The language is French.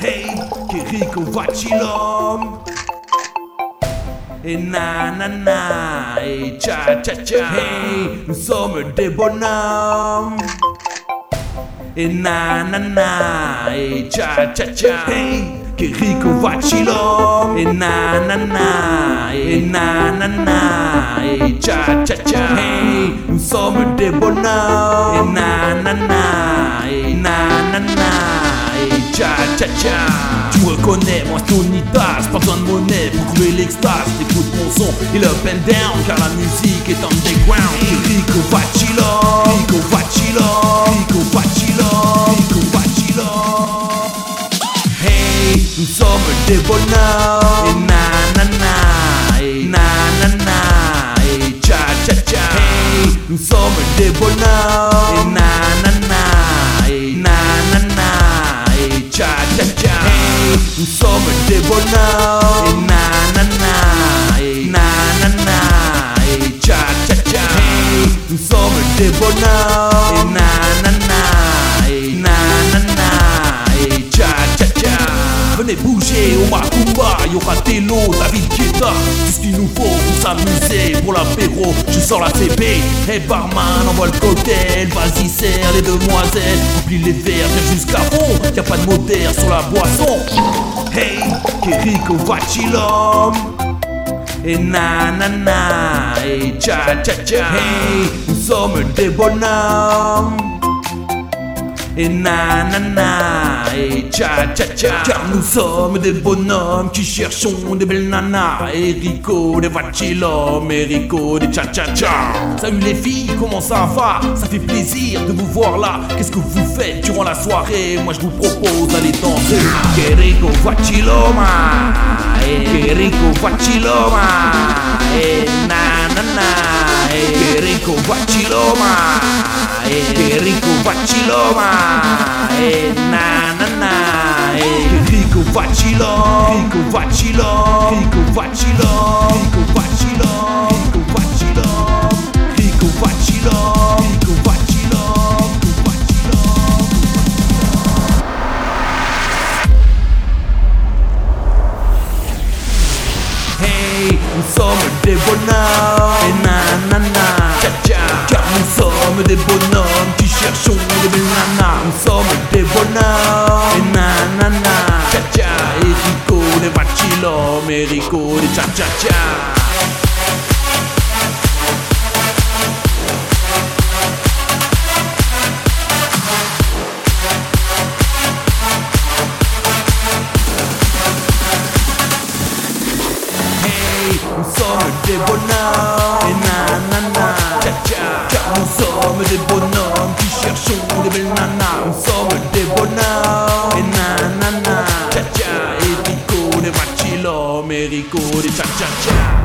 Hey, che rico vacillon E na na na, e cha cha cha. Hey, nous sommes des bonhommes E na na na, e cha cha cha. Hey, che rico vacillon E na na na, e na na na E cha cha cha. Hey, nous sommes des bonhommes cha. Tu reconnais, moi Tonitas, pas besoin de monnaie pour trouver l'extase. Écoute mon son, il up and down, car la musique est underground. Rico Vachilom, Rico Vachilom, Rico Vachilom, Rico Vachilom. Hey, nous sommes des bonhommes. Et nanana, et nanana, et cha cha cha. Hey, nous sommes des bonhommes. Et nanana, et Insomma, devo now. E na na na, e na na na, e cha cha cha. Hey, insomma, devo now. E na na na, e na na na, e cha cha cha. Venez bouger au Macumba, y aura des lots à Tout ce qu'il nous faut pour s'amuser, pour l'apéro Je sors la CB, hey barman, envoie le cocktail Vas-y serre les demoiselles, remplis les verres, viens jusqu'à fond. Y'a pas de modère sur la boisson. Hey, Kiriko Vachilom et nanana, et cha cha cha Hey, nous sommes des bonhommes et nanana, et cha cha cha Car nous sommes des bonhommes qui cherchons des belles nanas. Et Rico, des vachilom, et Rico, des cha cha cha Salut les filles, comment ça va? Ça fait plaisir de vous voir là. Qu'est-ce que vous faites durant la soirée? Moi je vous propose d'aller danser. Que Rico vachiloma Que guachiloma, eh, qué rico guachiloma, eh, na na na, eh, qué rico guachiloma, rico guachiloma, rico guachiloma, rico guachiloma, rico guachiloma, rico guachiloma. Hey, I'm sorry, they were now. Hey, na na na. Nous sommes des bonhommes qui cherchons des belles nanas. Nous sommes des bonhommes. Et nanana, tcha tcha. Et Rico, des vachilom Et Rico, des tcha tcha. Hey, nous sommes des bonhommes. Et 꼬리 짝짝짝.